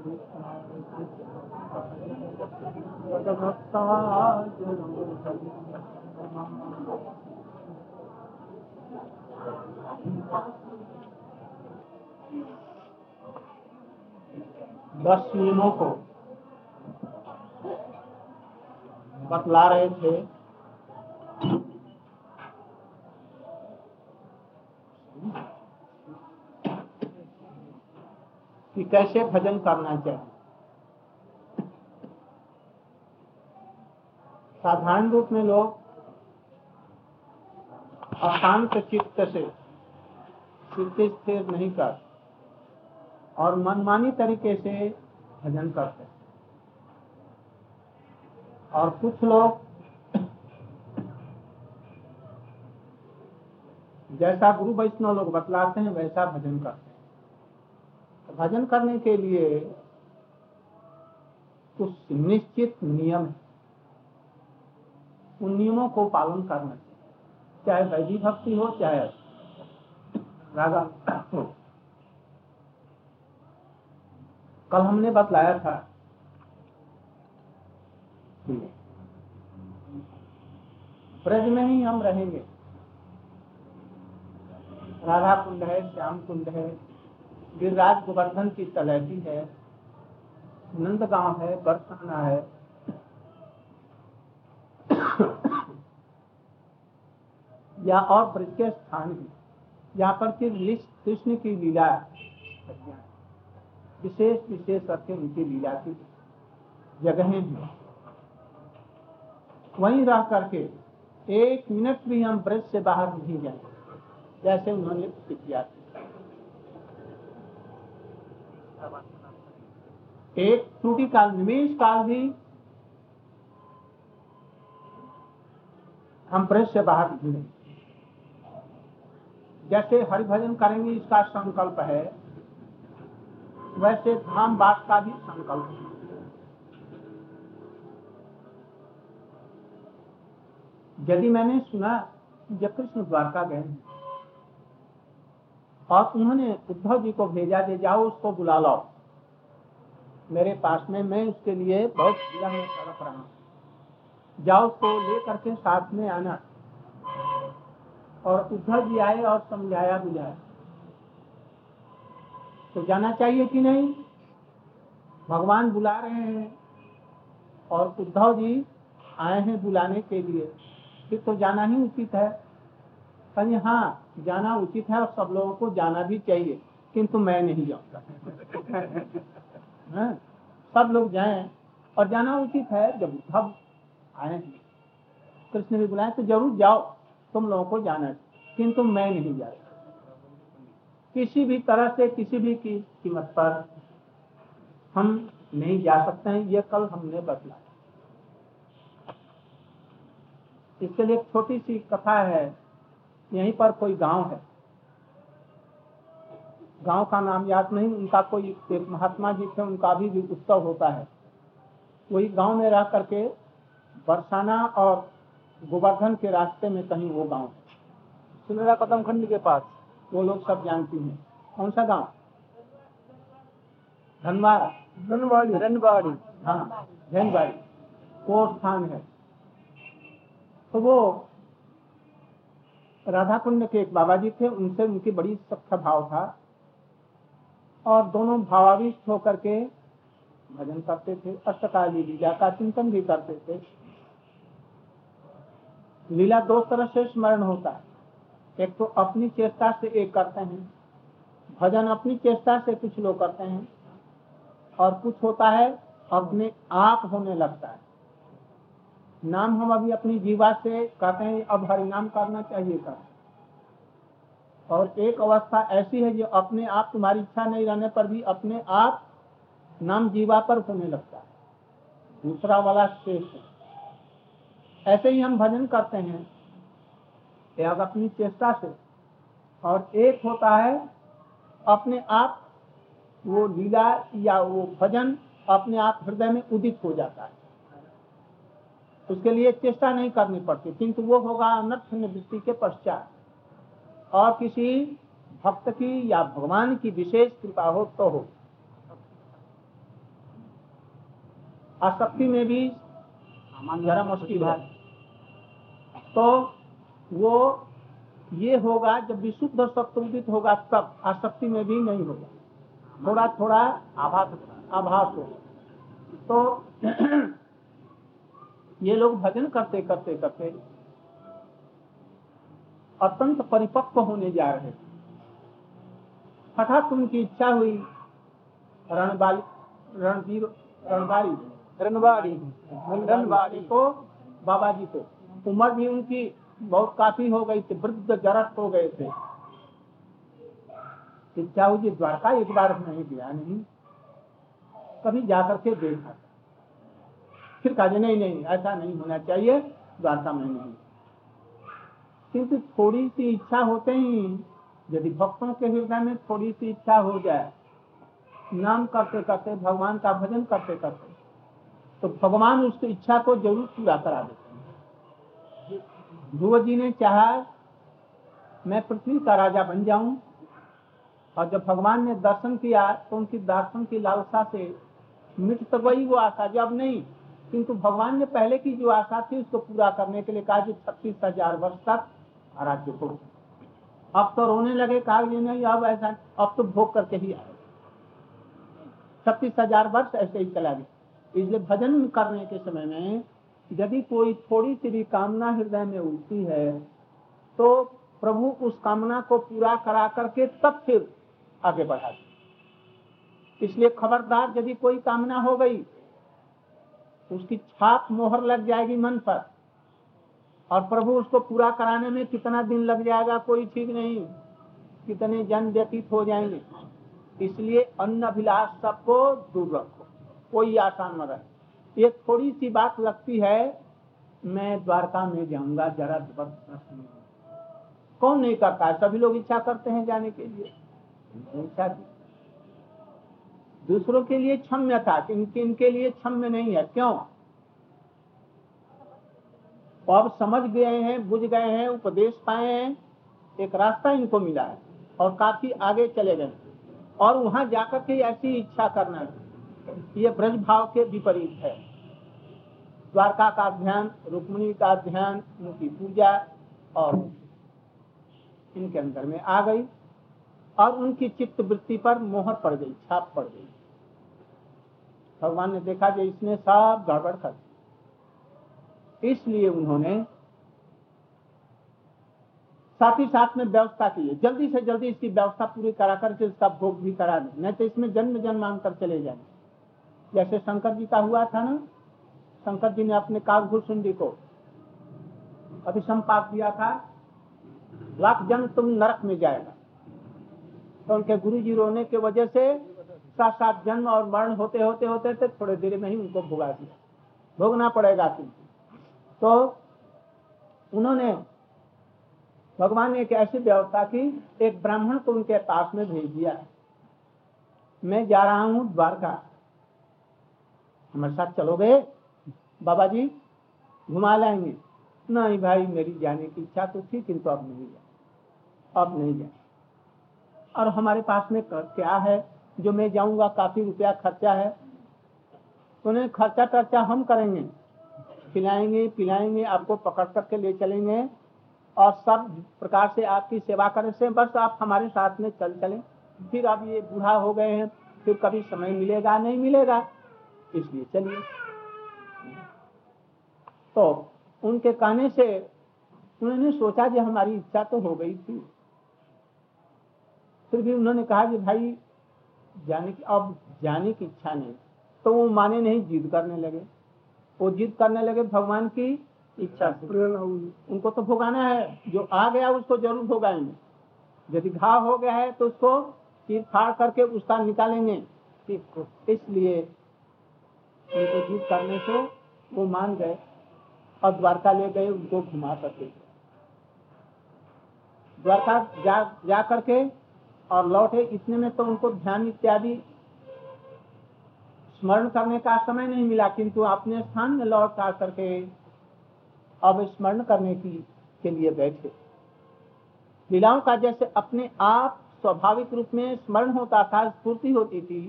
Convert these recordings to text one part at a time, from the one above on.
दस नियमों को बतला रहे थे। कि कैसे भजन करना चाहिए? साधारण रूप में लोग अशांत चित्त से चित्त स्थिर नहीं कर और मनमानी तरीके से भजन करते और कुछ लोग जैसा गुरु वैष्णव लोग बतलाते हैं, वैसा भजन करते हैं। भजन करने के लिए कुछ निश्चित नियम है। उन नियमों को पालन करना चाहिए। चाहे वैधि भक्ति हो, चाहे रागा। हो कल हमने बतलाया था ब्रज में ही हम रहेंगे। राधा कुंड है श्याम कुंड है गिरिराज गोवर्धन की तलैती है नंदगांव है, बरसाना है। या और ब्रज स्थान है यहाँ पर कि कृष्ण की लीला विशेष विशेष करके उनकी लीला की जगहें हैं। वहीं रह करके एक मिनट भी हम ब्रज से बाहर नहीं जाए जैसे उन्होंने किया एक त्रुटि काल, निमेश काल भी हम ब्रज से बाहर नहीं जैसे हरिभजन करेंगे, इसका संकल्प है, वैसे धाम बात का भी संकल्प है। यदि मैंने सुना जब कृष्ण द्वारका गए और उन्होंने उद्धव जी को भेजा दे जाओ उसको बुला लाओ। मेरे पास में मैं उसके लिए बहुत तड़प रहा जाओ उसको ले करके साथ में आना। और उद्धव जी आए और समझाया बुझाया। तो जाना चाहिए कि नहीं? भगवान बुला रहे हैं और उद्धव जी आए हैं बुलाने के लिए। फिर तो जाना ही उचित है। कहीं हाँ जाना उचित है और सब लोगों को जाना भी चाहिए किंतु मैं नहीं जाऊँगा। हाँ, सब लोग जाएँ और जाना उचित है जब उद्धव आए। कृष्ण भी बुलाए तो ज़रूर जाओ तुम लोगों को जाना किंतु मैं नहीं जा रहा। किसी भी तरह से किसी भी की कीमत पर हम नहीं जा सकते हैं ये कल हमने बतलाया इसके लिए एक छोटी सी कथा है यहीं पर कोई गाँव है। गाँव का नाम याद नहीं उनका कोई एक महात्मा जी थे उनका भी, भी उत्सव होता है। वही गाँव में रह करके बरसाना और गोवर्धन के रास्ते में कहीं वो गाँव है। सुनेरा कदम खंड के पास। वो लोग सब जानती हैं। कौन सा गाँव? धनवाड़ा। धनवाड़ी। धनवाड़ी। हाँ धनवाड़ी। वो स्थान है। तो वो राधा कुंड के एक बाबा जी थे, उनसे उनकी बड़ी सख्त भाव था। और दोनों भावाविष्ट होकर के भजन करते थे, अष्टकाली लीला का चिंतन भी करते थे। लीला दो तरह से स्मरण होता है। एक तो अपनी चेष्टा से एक करते हैं। भजन अपनी चेष्टा से कुछ लोग करते हैं। और कुछ होता है, अपने आप होने लगता है। नाम हम अभी अपनी जीवा से कहते हैं, अब हरिनाम करना चाहिए था। और एक अवस्था ऐसी है जो अपने आप तुम्हारी इच्छा नहीं रहने पर भी अपने आप नाम जीवा पर होने लगता है। दूसरा वाला श्रेष्ठ है। ऐसे ही हम भजन करते हैं एक अपनी चेष्टा से। और एक होता है, अपने आप वो लीला या वो भजन अपने आप हृदय में उदित हो जाता है। उसके लिए चेष्टा नहीं करनी पड़ती। किंतु वो होगा अनर्थ निवृत्ति के पश्चात। और किसी भक्त की या भगवान की विशेष कृपा हो तो हो। आसक्ति में भी जरा मुश्किल है। तो वो ये होगा जब विशुद्ध सत्वदित होगा तब आसक्ति में भी नहीं होगा। थोड़ा थोड़ा आभास आभास हो तो ये लोग भजन करते करते करते अत्यंत परिपक्व होने जा रहे। हठात उनकी इच्छा हुई रणबाली रणवीर रणबारी रणबाड़ी रणबाड़ी को बाबा जी को। उम्र भी उनकी बहुत काफ़ी हो गई थी वृद्ध जरत हो गए थे। इच्छा हुई जी द्वारका एक बार नहीं गया नहीं। कभी जाकर के देखा। फिर कहा नहीं नहीं, ऐसा नहीं होना चाहिए, द्वारका में नहीं। किंतु थोड़ी सी इच्छा होते ही, यदि भक्तों के हृदय में थोड़ी सी इच्छा हो जाए, नाम करते करते, भगवान का भजन करते करते तो भगवान उसकी इच्छा को ज़रूर पूरा करा देते हैं। ध्रुव जी ने चाहा, मैं पृथ्वी का राजा बन जाऊँ। और जब भगवान ने दर्शन किया तो उनकी दर्शन की लालसा से मिट तो गई वो आशा, जब नहीं किंतु भगवान ने पहले की जो आशा थी उसको पूरा करने के लिए कहा कि छत्तीस हज़ार वर्ष तक राज्य को अब तो रोने लगे, कहा ये नहीं अब ऐसा, अब तो भोग करके ही आए। छत्तीस हज़ार वर्ष ऐसे ही चला गया। इसलिए भजन करने के समय में यदि कोई थोड़ी सी भी कामना हृदय में उठती है तो प्रभु उस कामना को पूरा करा करके तब फिर आगे बढ़ा इसलिए खबरदार यदि कोई कामना हो गई उसकी छाप मोहर लग जाएगी मन पर। और प्रभु उसको पूरा कराने में कितना दिन लग जाएगा, कोई ठीक नहीं। कितने जन व्यतीत हो जाएँगे। इसलिए अन्न अभिलाष सबको दूर रखो। कोई आसान न रहे ये थोड़ी सी बात लगती है, मैं द्वारका में जाऊँगा, जरा ज़बरदस्त कौन नहीं करता है? सभी लोग इच्छा करते हैं जाने के लिए। इच्छा की दूसरों के लिए क्षम्य था इनके इनके लिए क्षम्य नहीं है? क्यों? अब समझ गए हैं, बुझ गए हैं, उपदेश पाए हैं, एक रास्ता इनको मिला है और काफ़ी आगे चले गए और वहाँ जाकर के ऐसी इच्छा करना ये ब्रज भाव के विपरीत है। द्वारका का ध्यान, रुक्मणी का ध्यान, उनकी पूजा और इनके अंदर में आ गई। और उनकी चित्त वृत्ति पर मोहर पड़ गई, छाप पड़ गई। भगवान ने देखा कि इसने सब गड़बड़ कर इसलिए उन्होंने साथ ही साथ में व्यवस्था की है। जल्दी से जल्दी इसकी व्यवस्था पूरी करा करके इसका भोग भी करा दें। नहीं तो इसमें जन्म जन्मांतर चले जाए। जैसे शंकर जी का हुआ था ना? शंकर जी ने अपने कागभूषुंडी को अभी संपाप दिया था, लाख जन्म तुम नरक में जाएगा। तो उनके गुरु जी रोने के वजह से साथ साथ जन्म और मरण होते होते होते थे थोड़े देर में ही उनको भुगा दिया। भोगना पड़ेगा तो उन्होंने भगवान ने एक ऐसी व्यवस्था की, एक ब्राह्मण को उनके पास में भेज दिया मैं जा रहा हूँ द्वारका। हमारे साथ चलोगे? बाबा जी घुमा लाएँगे। नहीं भाई, मेरी जाने की इच्छा तो थी, किंतु अब नहीं जा अब नहीं जा और हमारे पास में क्या है? जो मैं जाऊँगा, काफ़ी रुपया खर्चा है। तो नहीं खर्चा टर्चा हम करेंगे। खिलाएँगे, पिलाएँगे, आपको पकड़ करके ले चलेंगे। और सब प्रकार से आपकी सेवा करने से बस आप हमारे साथ में चल चले। फिर अब ये बूढ़ा हो गए हैं, फिर कभी समय मिलेगा, नहीं मिलेगा। इसलिए चलिए। तो उनके कहने से उन्होंने सोचा कि हमारी इच्छा तो हो गई थी। फिर भी उन्होंने कहा कि भाई जाने की अब जाने की इच्छा नहीं। तो वो माने नहीं जिद करने लगे। वो जिद करने लगे भगवान की इच्छा से। उनको तो भोगाना है। जो आ गया उसको ज़रूर भोगाएँगे। यदि घाव हो गया है तो उसको चीर फाड़ करके उसका निकालेंगे। इसलिए उनको जीत करने से वो मान गए और द्वारका ले गए उनको घुमा सके द्वारका जा जा करके और लौटे इतने में तो उनको ध्यान इत्यादि स्मरण करने का समय नहीं मिला, किंतु अपने स्थान में लौट आ करके अब स्मरण करने की, के लिए बैठे। लीलाओं का जैसे अपने आप स्वाभाविक रूप में स्मरण होता था, स्फूर्ति होती थी,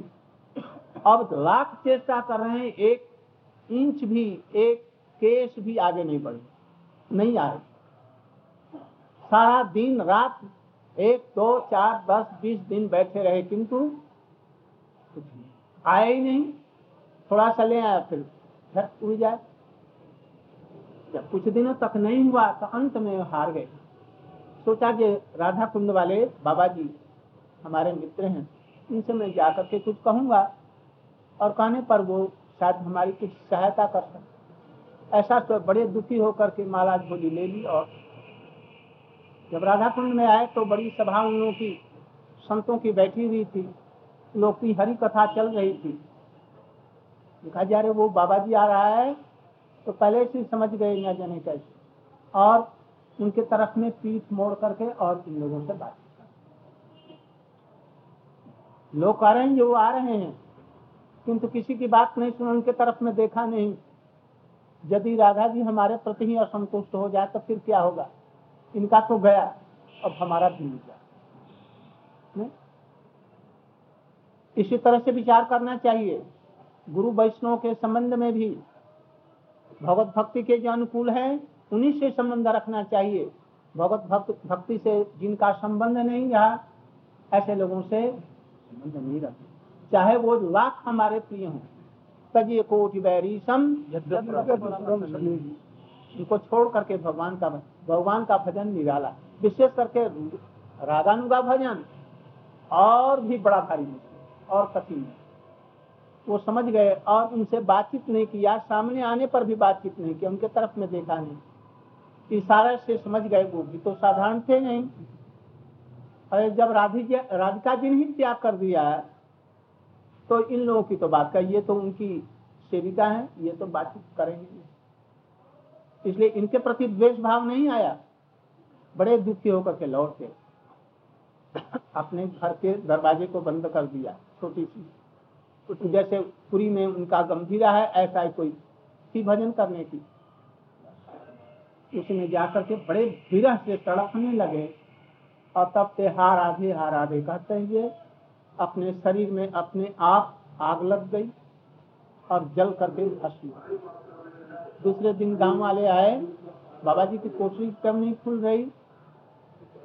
अब लाख चेष्टा कर रहे हैं, एक इंच भी, एक केस भी आगे नहीं बढ़े, नहीं आए। सारा दिन, रात एक, दो, चार, दस, बीस दिन बैठे रहे, किंतु कुछ नहीं। आए ही नहीं। थोड़ा सा ले आया, फिर घर उड़ जाए। जब कुछ दिनों तक नहीं हुआ तो अंत में हार गए। सोचा कि राधा कुंड वाले बाबा जी हमारे मित्र हैं इनसे मैं जाकर के कुछ कहूँगा, और कहने पर वो शायद हमारी कुछ सहायता कर सकते ऐसा तो बड़े दुखी होकर के महाराज झोली ले ली और जब राधा कुंड में आए तो बड़ी सभा उन लोगों की, संतों की बैठी हुई थी। लोग की हरी कथा चल रही थी। देखा जा रहे वो बाबा जी आ रहा है तो पहले से समझ गए न जाने कैसे और उनके तरफ़ में पीठ मोड़ करके और इन लोगों से बात लोग कह रहे हैं जो वो आ रहे हैं, किंतु किसी की बात नहीं सुना, उनके तरफ़ में देखा नहीं। यदि राधा जी हमारे प्रति ही असंतुष्ट हो जाए तो फिर क्या होगा? इनका तो गया अब हमारा भी मिल जाए इसी तरह से विचार करना चाहिए गुरु वैष्णव के संबंध में भी। भगवत भक्ति के जो अनुकूल है उन्हीं से संबंध रखना चाहिए। भगवत भक्त भक्ति से जिनका संबंध नहीं रहा ऐसे लोगों से संबंध नहीं रखना। चाहे वो लाख हमारे प्रिय हों तजिए कोटि बैरी सम इनको छोड़ करके भगवान का भगवान का भजन निराला। विशेष करके रागानुगा भजन और भी बड़ा भारी मुश्किल और कठिन है। वो समझ गए और उनसे बातचीत नहीं किया सामने आने पर भी बातचीत नहीं किया उनके तरफ़ में देखा नहीं। इशारे से समझ गए, वो भी तो साधारण थे नहीं। अरे, जब राधी राधिका जी ने ही त्याग कर दिया है तो इन लोगों की तो बात का ये तो उनकी सेविका है, ये तो बातचीत करेंगे। इसलिए इनके प्रति द्वेष भाव नहीं आया। बड़े दुखी होकर के लौटे अपने घर के दरवाजे को बंद कर दिया, छोटी सी। जैसे पूरी में उनका गंभीरा है, ऐसा ही कोई थी भजन करने की। उसमें जाकर के बड़े विरह से तड़पने लगे। और तब से हार आधे हार आधे कहते हैं ये अपने शरीर में अपने आप आग लग गई और जल करके भस्म दूसरे दिन गाँव वाले आए बाबा जी की कोठरी कम नहीं खुल रही।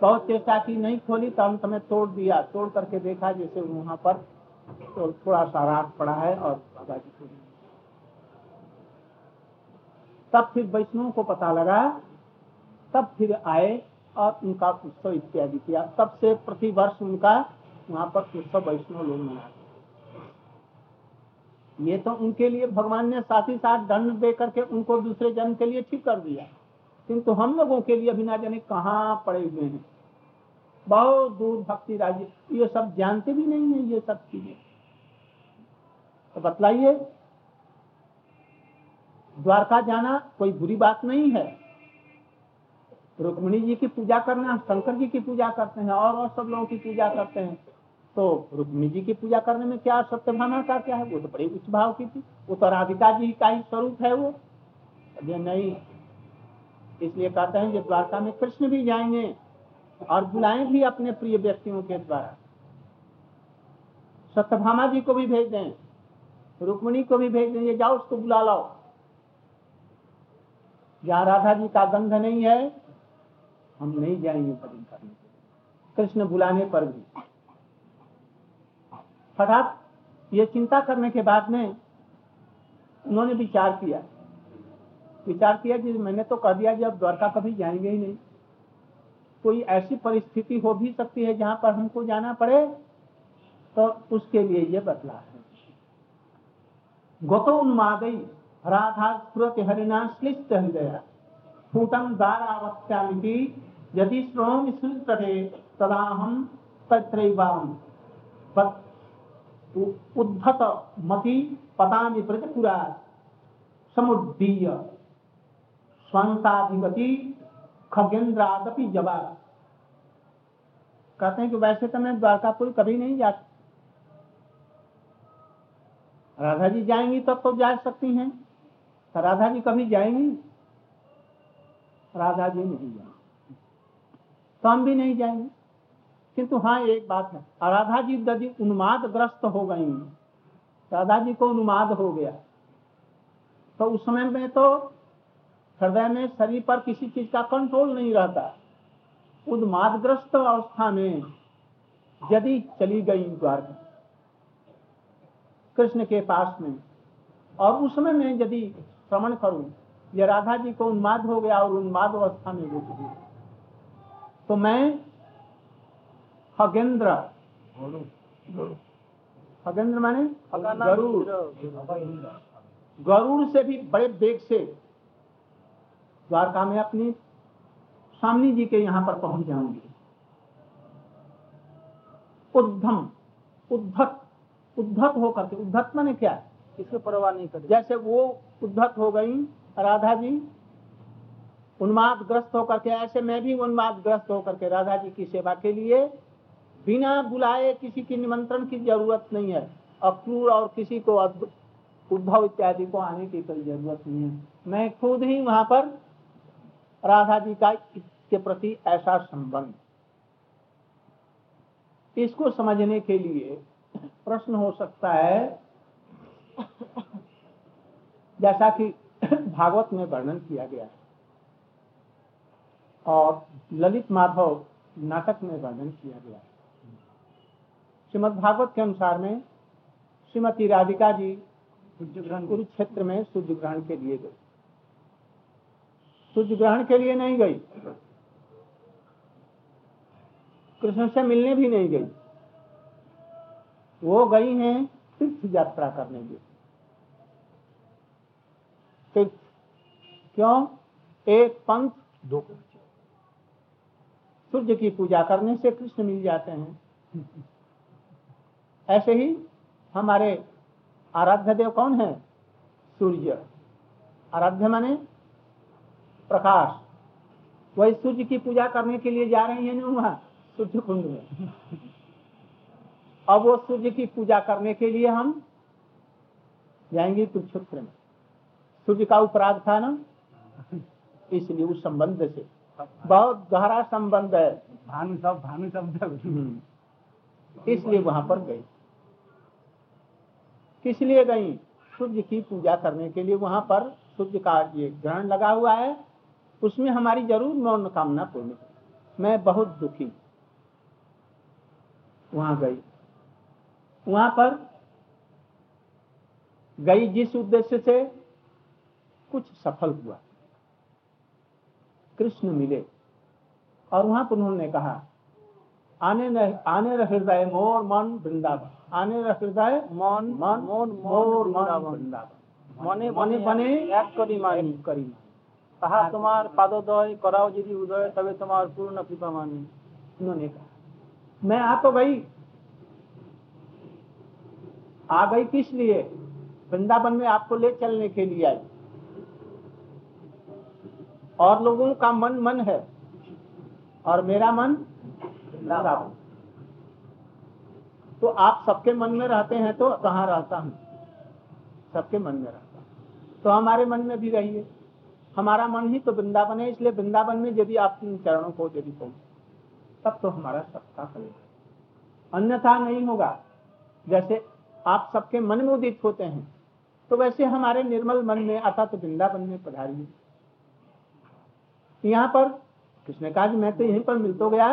बहुत चेष्टा की, नहीं खोली तो अंत में तोड़ दिया। तोड़ करके देखा जैसे वहाँ पर तो थोड़ा सा राख पड़ा है और बाबा जी को तब फिर वैष्णव को पता लगा, तब फिर आए और उनका उत्सव इत्यादि किया। तब से प्रति वर्ष उनका वहाँ पर उत्सव वैष्णव लोग मनाते ये तो उनके लिए भगवान ने साथ ही साथ दंड दे करके उनको दूसरे जन्म के लिए ठीक कर दिया। किंतु हम लोगों के लिए बिना जाने कहाँ पड़े हुए हैं? बहुत दूर भक्ति राज्य, ये सब जानते भी नहीं है ये सब चीज़ें। तो बतलाइए, द्वारका जाना कोई बुरी बात नहीं है। रुक्मिणी जी की पूजा करना, शंकर जी की पूजा करते हैं और और सब लोगों की पूजा करते हैं। तो रुक्मिणी जी की पूजा करने में क्या सत्य सत्यभामा का क्या है? वो तो बड़ी उच्च भाव की थी। वो तो राधिका जी का ही स्वरूप है वो। ये नहीं। इसलिए कहते हैं द्वारका में कृष्ण भी जाएँगे और बुलाए भी अपने प्रिय व्यक्तियों के द्वारा। सत्यभामा जी को भी भेज दें। रुक्मिणी को भी भेज देंगे जाओ, उसको बुला लाओ। जहाँ राधा जी का गंध नहीं है। हम नहीं जाएँगे कृष्ण बुलाने पर भी। हठात ये चिंता करने के बाद में उन्होंने विचार किया। विचार किया कि मैंने तो कह दिया कि अब द्वारका कभी जाएँगे ही नहीं। कोई ऐसी परिस्थिति हो भी सकती है जहाँ पर हमको जाना पड़े तो उसके लिए ये बदला है। गोतो उन्मादई राधा स्फुरत हरिना श्लिष्ट हृदय फूटम दारावत्यामिति यदि श्रोम तदा हम तत्रैवाम उद्धत मति पतामी प्रतिपुरा समुद्दीय। स्वंताधिपति खगेंद्रादपि जवा कहते हैं कि वैसे तो मैं द्वारकापुर कभी नहीं जा राधा जी जाएँगी तब तो जा सकती हैं। तो राधा जी कभी जाएँगी? राधा जी नहीं जाएँगे। तो हम भी नहीं जाएँगे। किंतु हाँ एक बात है। राधा जी यदि उन्माद ग्रस्त हो गई, राधा जी को उन्माद हो गया तो उस समय में तो हृदय में शरीर पर किसी चीज़ का कंट्रोल नहीं रहता। उन्मादग्रस्त अवस्था में यदि चली गई द्वारका, कृष्ण के पास में, और उस समय में यदि श्रवण करूँ, ये राधा जी को उन्माद हो गया और उन्माद अवस्था में वो तो मैं खगेंद्र। खगेंद्र माने? गरुड़। गरुड़ से भी बड़े बेग से द्वारका में अपनी स्वामी जी के यहाँ पर पहुँच जाऊँगी उद्धम उद्धत उद्धत होकर के उद्धत माने क्या? इसको परवाह नहीं करे जैसे वो उद्धत हो गई राधा जी उन्माद ग्रस्त होकर के ऐसे मैं भी उन्माद ग्रस्त होकर के राधा जी की सेवा के लिए बिना बुलाए किसी की निमंत्रण की ज़रूरत नहीं है। अक्रूर और किसी को उद्धव इत्यादि को आने की कोई ज़रूरत नहीं है। मैं खुद ही वहाँ पर राधा जी का के प्रति ऐसा संबंध। इसको समझने के लिए प्रश्न हो सकता है, जैसा कि भागवत में वर्णन किया गया है। और ललित माधव नाटक में वर्णन किया गया है। श्रीमद भागवत के अनुसार में श्रीमती राधिका जी कुरुक्षेत्र में सूर्य ग्रहण के लिए गई। सूर्य ग्रहण के लिए नहीं गई। कृष्ण से मिलने भी नहीं गई। वो गई हैं तीर्थ यात्रा करने के तीर्थ। क्यों? एक पंथ दो सूर्य की पूजा करने से कृष्ण मिल जाते हैं। ऐसे ही हमारे आराध्य देव कौन है? सूर्य। आराध्य माने प्रकाश। वही सूर्य की पूजा करने के लिए जा रही है ना वहाँ सूर्य कुंड में। अब वो सूर्य की पूजा करने के लिए हम जाएँगे कुरुक्षेत्र में। सूर्य का उपराग था ना? इसलिए उस संबंध से। बहुत गहरा संबंध है। भानु सब भानु शब्द। इसलिए वहाँ पर गई किस लिए गई? सूर्य की पूजा करने के लिए। वहाँ पर सूर्य का ये ग्रहण लगा हुआ है। उसमें हमारी ज़रूर मनोकामना पूर्ण मैं बहुत दुखी। वहाँ गई। वहाँ पर गई जिस उद्देश्य से कुछ सफल हुआ। कृष्ण मिले। और वहाँ पर उन्होंने कहा, आने न आने हृदय मोर मन वृंदावन। आने हृदय मन मन मोर मोर मन বৃন্দাবন। वृंदावन মনে মনে বনে এক করি মানি এক করি তাহা তোমার পাদদয় করাও যদি উদয় তবে তোমার পূর্ণ কৃপা মানি उन्होंने कहा मैं आ तो गई आ गई किस लिए वृंदावन में आपको ले चलने के लिए आई और लोगों का मन मन है और मेरा मन वृंदावन तो आप सबके मन में रहते हैं तो कहाँ रहता हूँ? सबके मन में रहता हूँ। तो हमारे मन में भी रहिए। हमारा मन ही तो वृंदावन है, इसलिए वृंदावन में यदि आप इन चरणों को यदि पहुँचे तब तो हमारा सबका कलेगा अन्यथा नहीं होगा। जैसे आप सबके मन में उदित होते हैं तो वैसे हमारे निर्मल मन में, अर्थात तो वृंदावन में पधारिए। यहाँ पर किसने कहा कि मैं तो यहीं पर मिल तो गया।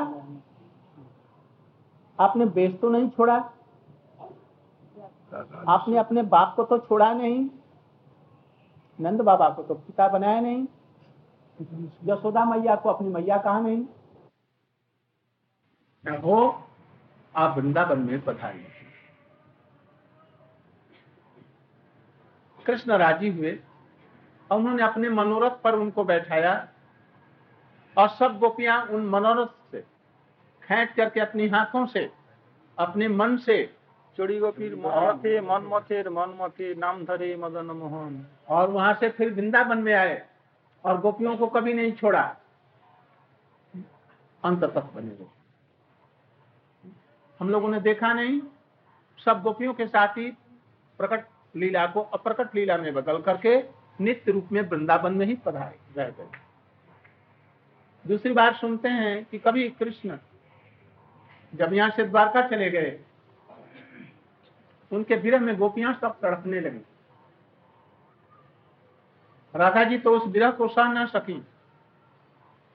आपने बेच तो नहीं छोड़ा? आपने अपने बाप को तो छोड़ा नहीं। नंद बाबा को तो पिता बनाया नहीं। यशोदा मैया को अपनी मैया कहा नहीं। हो, आप वृंदावन में पधारिए कृष्ण राज़ी हुए, और उन्होंने अपने मनोरथ पर उनको बैठाया, और सब गोपियाँ उन मनोरथ फेंक करके अपनी हाथों से अपने मन से चोरी गोपीर मथे मन मथेर मन मथे नाम धरे मदन मोहन। और वहाँ से फिर वृंदावन में आए और गोपियों को कभी नहीं छोड़ा। अंत तक बने रहे। हम लोगों ने देखा नहीं सब गोपियों के साथ ही प्रकट लीला को अप्रकट लीला में बदल करके नित्य रूप में वृंदावन में ही पधारे रह गए। दूसरी बार सुनते हैं कि कभी कृष्ण जब यहाँ से द्वारका चले गए उनके विरह में गोपियाँ सब तड़पने लगी। राधा जी तो उस विरह को सह न सकी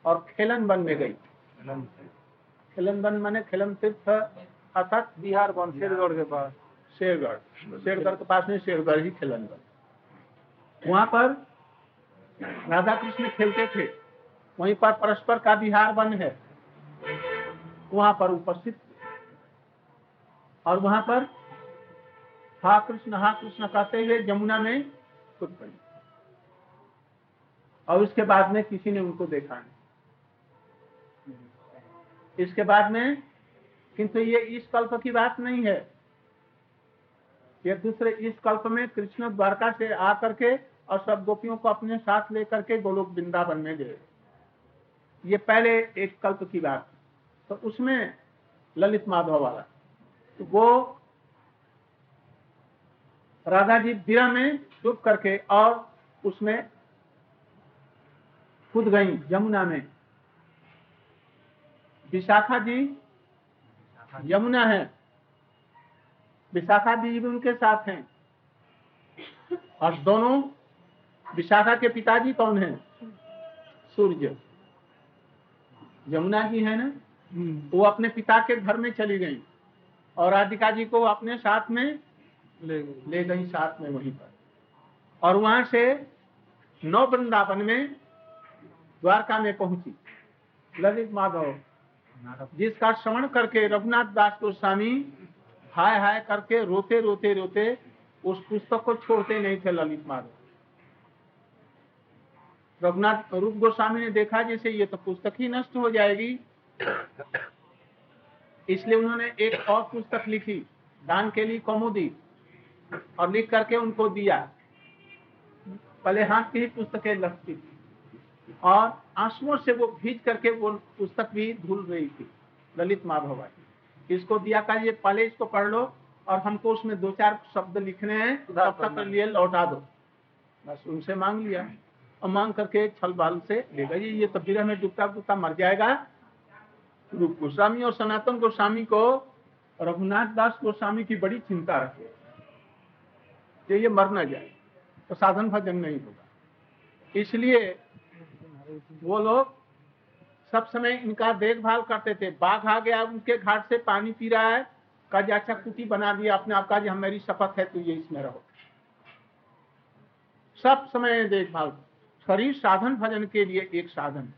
और खेलन वन में गई। खेलन वन। माने खेलन तीर्थ अर्थात बिहार वन शेरगढ़ के पास। शेरगढ़। शेरगढ़ के पास में शेरगढ़ ही खेलन वन। वहाँ पर राधा कृष्ण खेलते थे। वहीं पर परस्पर का बिहार वन है। वहाँ पर उपस्थित। और वहाँ पर हा कृष्ण हा कृष्ण कहते हुए यमुना में कूद पड़ी और उसके बाद में किसी ने उनको देखा नहीं। इसके बाद में, किंतु ये इस कल्प की बात नहीं है। ये दूसरे इस कल्प में कृष्ण द्वारका से आकर के और सब गोपियों को अपने साथ लेकर के गोलोक वृंदावन में गए। ये पहले एक कल्प की बात। तो उसमें ललित माधव वाला। तो वो राधा जी विरह में डूब करके और उसमें खुद गई यमुना में। विशाखा जी, यमुना है। विशाखा जी भी उनके साथ हैं। और दोनों विशाखा के पिताजी कौन हैं? सूर्य। यमुना जी है ना? वो अपने पिता के घर में चली गई और राधिका जी को अपने साथ में ले गए ले गई, साथ में वहीं पर। और वहाँ से नौ वृंदावन में द्वारका में पहुँची। ललित माधव, जिसका श्रवण करके रघुनाथ दास गोस्वामी हाय हाय करके रोते रोते रोते उस पुस्तक को छोड़ते नहीं थे ललित माधव। रघुनाथ रूप गोस्वामी ने देखा, जैसे ये तो पुस्तक ही नष्ट हो जाएगी इसलिए उन्होंने एक और पुस्तक लिखी दान के लिए कौमुदी और लिख करके उनको दिया। पहले हाथ की ही पुस्तकें लगती थी और आंसुओं से वो भीज करके वो पुस्तक भी धुल रही थी ललित माधव वाली। इसको दिया का ये पहले इसको पढ़ लो और हमको उसमें दो चार शब्द लिखने हैं तब तक लिए लौटा दो। बस उनसे मांग लिया और मांग करके छल बाल से ले गए। ये तो विरह में डूबता डूबता मर जाएगा। रूप गोस्वामी और सनातन गोस्वामी को रघुनाथ दास गोस्वामी की बड़ी चिंता रही कि ये मर न जाए तो साधन भजन नहीं होगा। इसलिए वो लोग सब समय इनका देखभाल करते थे। बाघ आ गया, उनके घाट से पानी पी रहा है। का जी अच्छा कुटी बना दिया, अपने आप का जी हम मेरी शपथ है, तू ये इसमें रहो। सब समय देखभाल। शरीर साधन भजन के लिए एक साधन।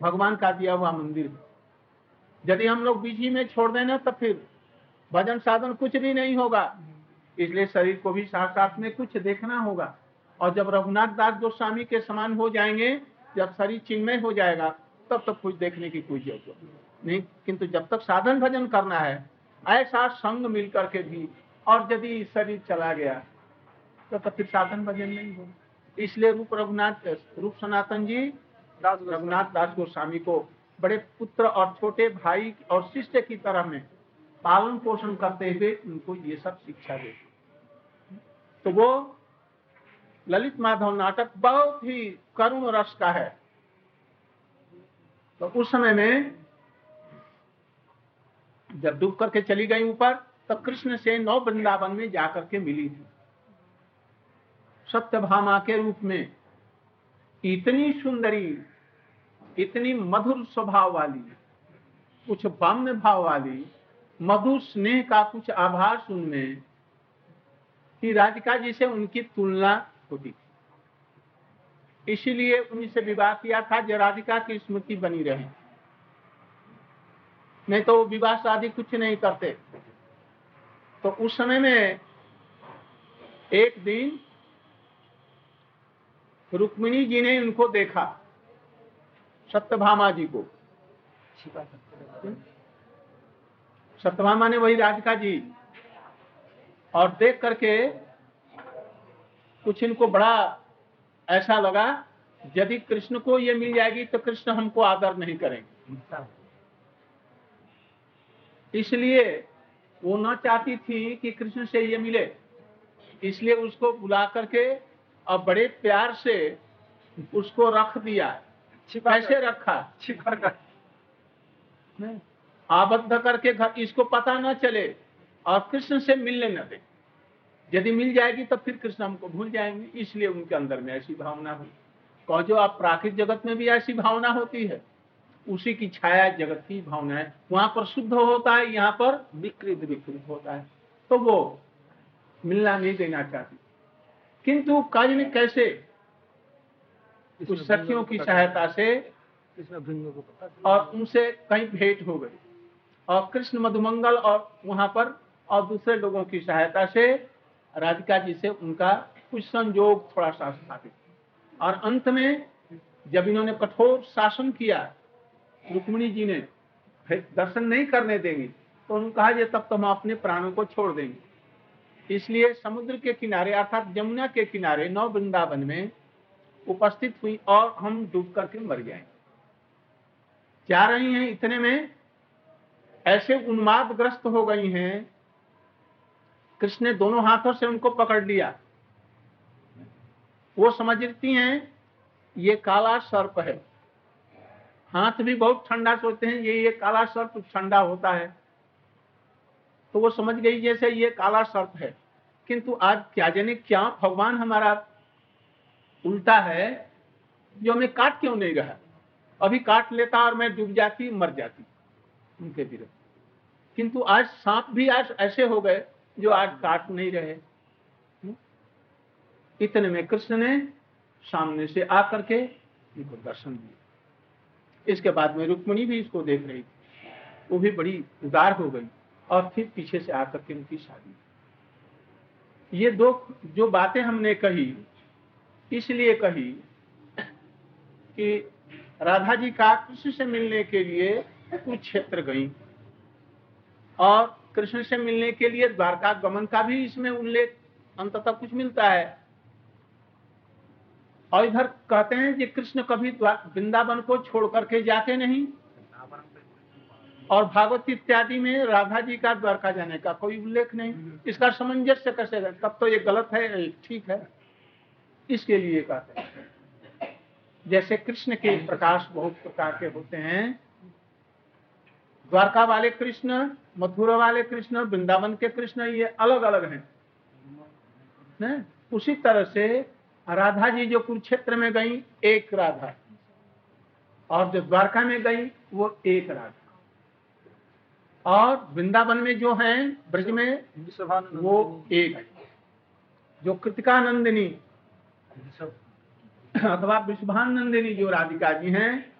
भगवान का दिया हुआ मंदिर। है यदि हम लोग बीच ही में छोड़ देना तो फिर भजन साधन कुछ भी नहीं होगा। इसलिए शरीर को भी साथ साथ में कुछ देखना होगा। और जब रघुनाथ दास गोस्वामी के समान हो जाएँगे जब शरीर चिन्मय हो जाएगा तब तक कुछ देखने की कोई ज़रूरत नहीं। किंतु जब तक साधन भजन करना है ऐसा संग मिल करके भी और यदि शरीर चला गया तो, तो फिर साधन भजन नहीं होगा। इसलिए रूप रघुनाथ रूप सनातन जी रघुनाथ दास गोस्वामी को बड़े पुत्र और छोटे भाई और शिष्य की तरह में पालन पोषण करते हुए उनको ये सब शिक्षा देते तो वो ललित माधव नाटक बहुत ही करुण रस का है। तो उस समय में जब डूब करके चली गई ऊपर, तब कृष्ण से नौ वृंदावन में जाकर के मिली थी। सत्यभामा के रूप में इतनी सुंदरी इतनी मधुर स्वभाव वाली, कुछ बाम्य भाव वाली, मधुर स्नेह का कुछ आभास उनमें कि राधिका जी से उनकी तुलना होती थी। इसीलिए उनसे विवाह किया था जो राधिका की स्मृति बनी रहे। नहीं तो वो विवाह शादी कुछ नहीं करते। तो उस समय में एक दिन रुक्मिणी जी ने उनको देखा। सत्यभामा जी को। सत्यभामा ने वही राधिका जी और देख करके कुछ इनको बड़ा ऐसा लगा, यदि कृष्ण को ये मिल जाएगी तो कृष्ण हमको आदर नहीं करेंगे। इसलिए वो न चाहती थी कि कृष्ण से ये मिले। इसलिए उसको बुला करके और बड़े प्यार से उसको रख दिया। कैसे रखा? छिपा कर। आबद्ध करके घर इसको पता न चले और कृष्ण से मिलने न दे। यदि मिल जाएगी तो फिर कृष्ण हमको भूल जाएँगे इसलिए उनके अंदर में ऐसी भावना हुई। कहो जो आप प्राकृतिक जगत में भी ऐसी भावना होती है उसी की छाया जगत की भावना है। वहाँ पर शुद्ध होता है यहाँ पर विकृत विकृत होता है। तो वो मिलना नहीं देना चाहती। किंतु कार्य में कैसे कुछ सखियों की सहायता से और उनसे कहीं भेंट हो गई। और कृष्ण मधुमंगल और वहाँ पर और दूसरे लोगों की सहायता से राधिका जी से उनका कुछ संयोग थोड़ा सा स्थापित। और अंत में जब इन्होंने कठोर शासन किया रुक्मिणी जी ने दर्शन नहीं करने देंगे तो उन्होंने कहा ये तब तो हम अपने प्राणों को छोड़ देंगे। इसलिए समुद्र के किनारे अर्थात यमुना के किनारे नौ वृंदावन में उपस्थित हुई और हम डूब करके मर जाएँगे जा रही हैं इतने में? ऐसे उन्मादग्रस्त हो गई हैं। कृष्ण ने दोनों हाथों से उनको पकड़ लिया। वो समझती हैं, ये काला सर्प है। हाथ भी बहुत ठंडा सोचते हैं, ये ये काला सर्प ठंडा होता है। तो वो समझ गई, जैसे ये काला सर्प है। किंतु आज क्या जाने, क्या भगवान हमारा उल्टा है जो हमें काट क्यों नहीं रहा? अभी काट लेता और मैं डूब जाती, मर जाती, उनके विरुद्ध। किंतु आज सांप भी आज ऐसे हो गए, जो आज काट नहीं रहे। इतने में कृष्ण ने सामने से आकर के उनको दर्शन दिया इसके बाद में रुक्मणी भी इसको देख रही थी। वो भी बड़ी उदार हो गई और फिर पीछे से आकर के उनकी शादी। ये दो, जो बातें हमने कही इसलिए कही कि राधा जी का कृष्ण से मिलने के लिए कुछ क्षेत्र गई। और कृष्ण से मिलने के लिए द्वारका गमन का भी इसमें उल्लेख अंततः कुछ मिलता है। और इधर कहते हैं कि कृष्ण कभी वृंदावन को छोड़ करके जाते नहीं। और भागवत इत्यादि में राधा जी का द्वारका जाने का कोई उल्लेख नहीं। इसका सामंजस्य कैसे तब तो ये गलत है ठीक है। इसके लिए कहते हैं। जैसे कृष्ण के प्रकाश बहुत प्रकार के होते हैं। द्वारका वाले कृष्ण, मथुरा वाले कृष्ण, वृंदावन के कृष्ण, ये अलग अलग हैं? ने? उसी तरह से राधा जी जो कुरुक्षेत्र में गई, एक राधा। और जो द्वारका में गई, वो एक राधा। और वृंदावन में जो है, ब्रज में, वो एक जो कृतिकानंदिनी अथवा विश्वानंदिनी जो राधिका जी हैं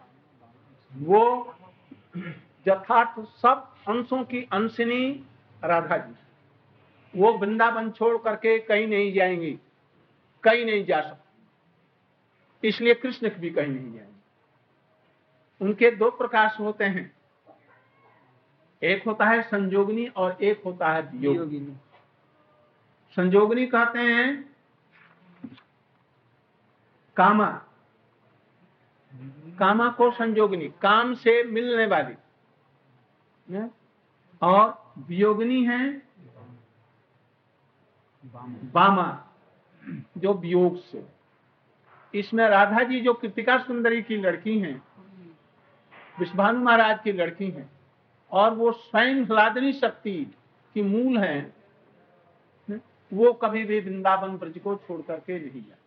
वो यथार्थ सब अंशों की अंशनी राधा जी वो वृंदावन छोड़ करके कहीं नहीं जाएँगी कहीं नहीं जा सकती। इसलिए कृष्ण भी कहीं नहीं जाएँगे। उनके दो प्रकाश होते हैं। एक होता है संजोगनी और एक होता है वियोगिनी संजोगनी कहते हैं कामा। कामा को संजोगनी, काम से मिलने वाली। और वियोगनी है बामा, जो वियोग से। इसमें राधा जी जो कृतिका सुंदरी की लड़की हैं विश्वानु महाराज की लड़की हैं, और वो स्वयं ह्लादनी शक्ति की मूल है, वो कभी भी वृंदावन ब्रज को छोड़ करके नहीं जाए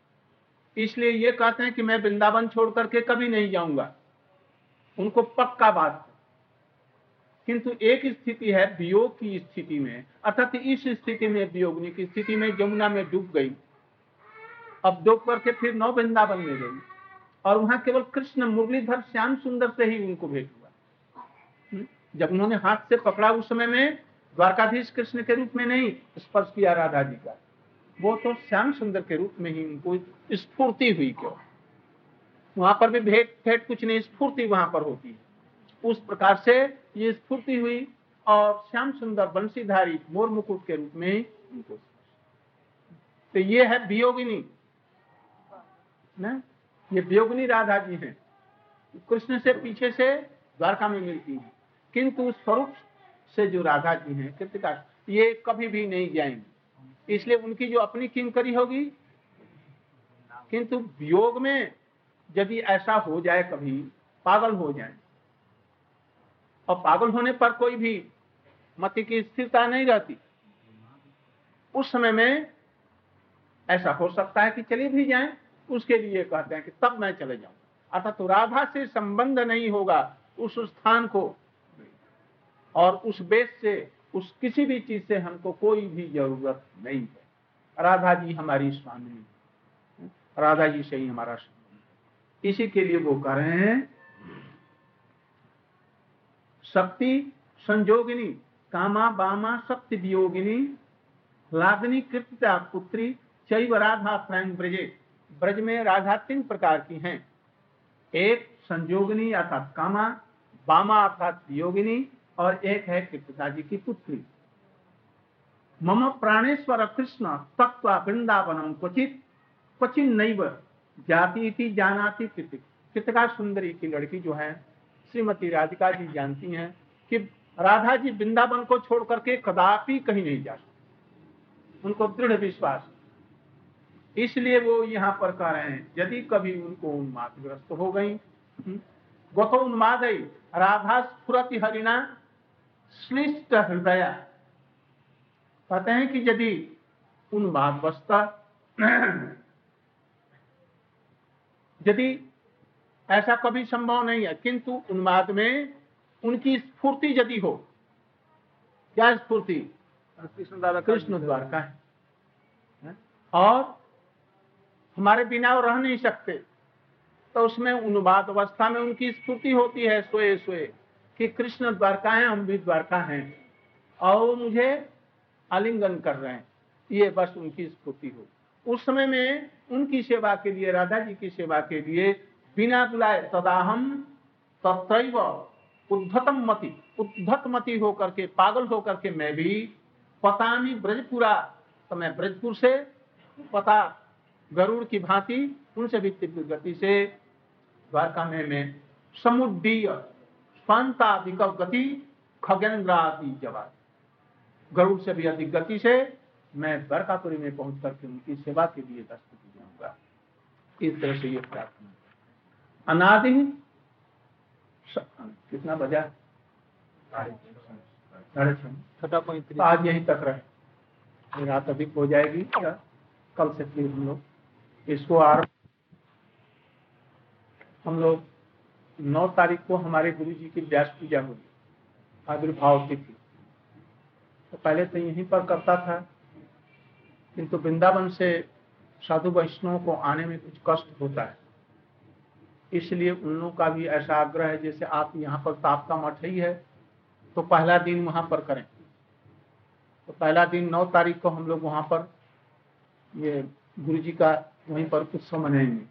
इसलिए ये कहते हैं कि मैं वृंदावन छोड़ करके कभी नहीं जाऊँगा। उनको पक्का बात किंतु एक स्थिति है वियोग की स्थिति में, अर्थात इस स्थिति में वियोगनी की स्थिति में यमुना में डूब गई। अब डूब करके फिर नौ वृंदावन में गई और वहाँ केवल कृष्ण, मुरलीधर, श्याम सुंदर से ही उनको भेंट हुआ। हम्म? जब उन्होंने हाथ से पकड़ा उस समय में, द्वारकाधीश कृष्ण के रूप में नहीं, स्पर्श किया राधा जी का। वो तो श्याम सुंदर के रूप में ही उनको स्फूर्ति हुई क्यों? वहाँ पर भी भेंट भेंट कुछ नहीं, स्फूर्ति वहाँ पर होती है। उस प्रकार से ये स्फूर्ति हुई और श्याम सुंदर बंशीधारी मोर मुकुट के रूप में उनको तो ये है वियोगिनी ना? ये वियोगिनी राधा जी हैं। कृष्ण से पीछे से द्वारका में मिलती है। किंतु स्वरूप से जो राधा जी हैं, कृतिका, ये कभी भी नहीं जाएँगे। इसलिए उनकी जो अपनी किंकरी होगी। किंतु योग में यदि ऐसा हो जाए कभी, पागल हो जाए, और पागल होने पर कोई भी मति की स्थिरता नहीं रहती, उस समय में ऐसा हो सकता है कि चले भी जाएँ, उसके लिए कहते हैं कि तब मैं चले जाऊँ। अर्थात तो राधा से संबंध नहीं होगा उस स्थान को, और उस बेस से उस किसी भी चीज़ से हमको कोई भी ज़रूरत नहीं है। राधा जी हमारी स्वामी राधा जी से ही हमारा स्वामी इसी के लिए वो कह रहे हैं, शक्ति संजोगिनी, कामा बामा शक्ति वियोगिनी लादनी कृत्या पुत्री, चैव राधा प्रांग ब्रजे। ब्रज में राधा तीन प्रकार की हैं। एक संजोगिनी अर्थात कामा, बामा अर्थात वियोगिनी और एक है कृष्णा जी की पुत्री। मम प्राणेश्वर कृष्ण तत्व वृंदावनम क्वचित क्वचिन नैव जाति थी जानाती कृतिका सुंदरी की लड़की जो है श्रीमती राधिका जी जानती हैं कि राधा जी वृंदावन को छोड़ करके कदापि कहीं नहीं जा सकते। उनको दृढ़ विश्वास इसलिए वो यहाँ पर कह रहे हैं यदि कभी उनको उन्मादग्रस्त हो गई हम्म, गो उन्माद राधा स्फुरति हरिणा श्लिष्ट हृदय। कहते हैं कि यदि उन्माद बसता यदि ऐसा कभी संभव नहीं है, किंतु उन्माद में उनकी स्फूर्ति यदि हो, क्या स्फूर्ति? कृष्ण द्वारा कृष्ण द्वार का है? और हमारे बिना वो रह नहीं सकते तो उसमें उन्माद अवस्था में उनकी स्फूर्ति होती है, सोए सोए। कि कृष्ण द्वारका है हम भी द्वारका हैं और मुझे आलिंगन कर रहे हैं। ये बस उनकी स्फूर्ति हो। उस समय में उनकी सेवा के लिए राधा जी की सेवा के लिए बिना बुलाए तदाहम तत्रैव उद्धतम मति, उद्धत मति होकर के, पागल होकर के मैं भी पतानी ब्रजपुरा तो मैं ब्रजपुर से पता गरुड़ की भांति उनसे भी तीव्र गति से द्वारका में मैं समुद्रीय स्वांताधिक गति खगेंद्रादि जवाब। गरुड़ से भी अधिक गति से मैं द्वारकापुरी में पहुँच करके उनकी सेवा के लिए दस्त जाऊँगा इस तरह से ये प्रार्थना अनादि कितना बजा? साढ़े पैंतीस आज यहीं तक रहे। रात अधिक हो जाएगी। कल से फिर हम लोग इसको आरंभ हम लोग नौ तारीख को हमारे गुरु जी की व्यास पूजा हुई, आविर्भाव तिथि। तो पहले तो यहीं पर करता था, किंतु वृंदावन से साधु वैष्णव को आने में कुछ कष्ट होता है। इसलिए उन लोगों का भी ऐसा आग्रह है, जैसे आप यहाँ पर ताप का मठ ही है तो पहला दिन वहाँ पर करें। तो पहला दिन नौ तारीख को हम लोग वहाँ पर ये गुरु जी का वहीं पर उत्सव मनाएँगे।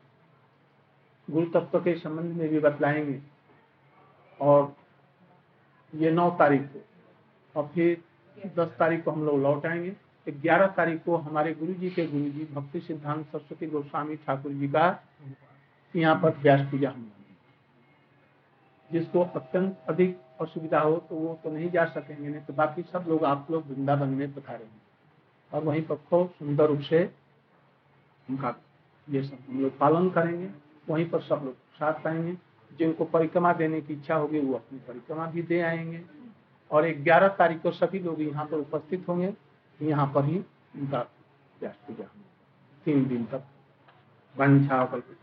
गुरु तत्व के संबंध में भी बतलाएँगे। और ये नौ तारीख को। और फिर दस तारीख को हम लोग लौट आएँगे। ग्यारह तारीख को हमारे गुरु जी के गुरु जी भक्ति सिद्धांत सरस्वती गोस्वामी ठाकुर जी का यहाँ पर व्यास पूजा हम जिसको अत्यंत अधिक असुविधा हो तो वो तो नहीं जा सकेंगे, नहीं तो बाकी सब लोग आप लोग वृंदावन में पधारेंगे और वहीं पर खूब सुंदर रूप से उनका ये सब हम लोग पालन करेंगे। वहीं पर सब लोग साथ आएँगे। जिनको परिक्रमा देने की इच्छा होगी, वो अपनी परिक्रमा भी दे आएँगे। और ग्यारह तारीख को सभी लोग यहाँ पर उपस्थित होंगे। यहाँ पर ही उनका व्यास पूजा तीन दिन तक वंशा कल्पित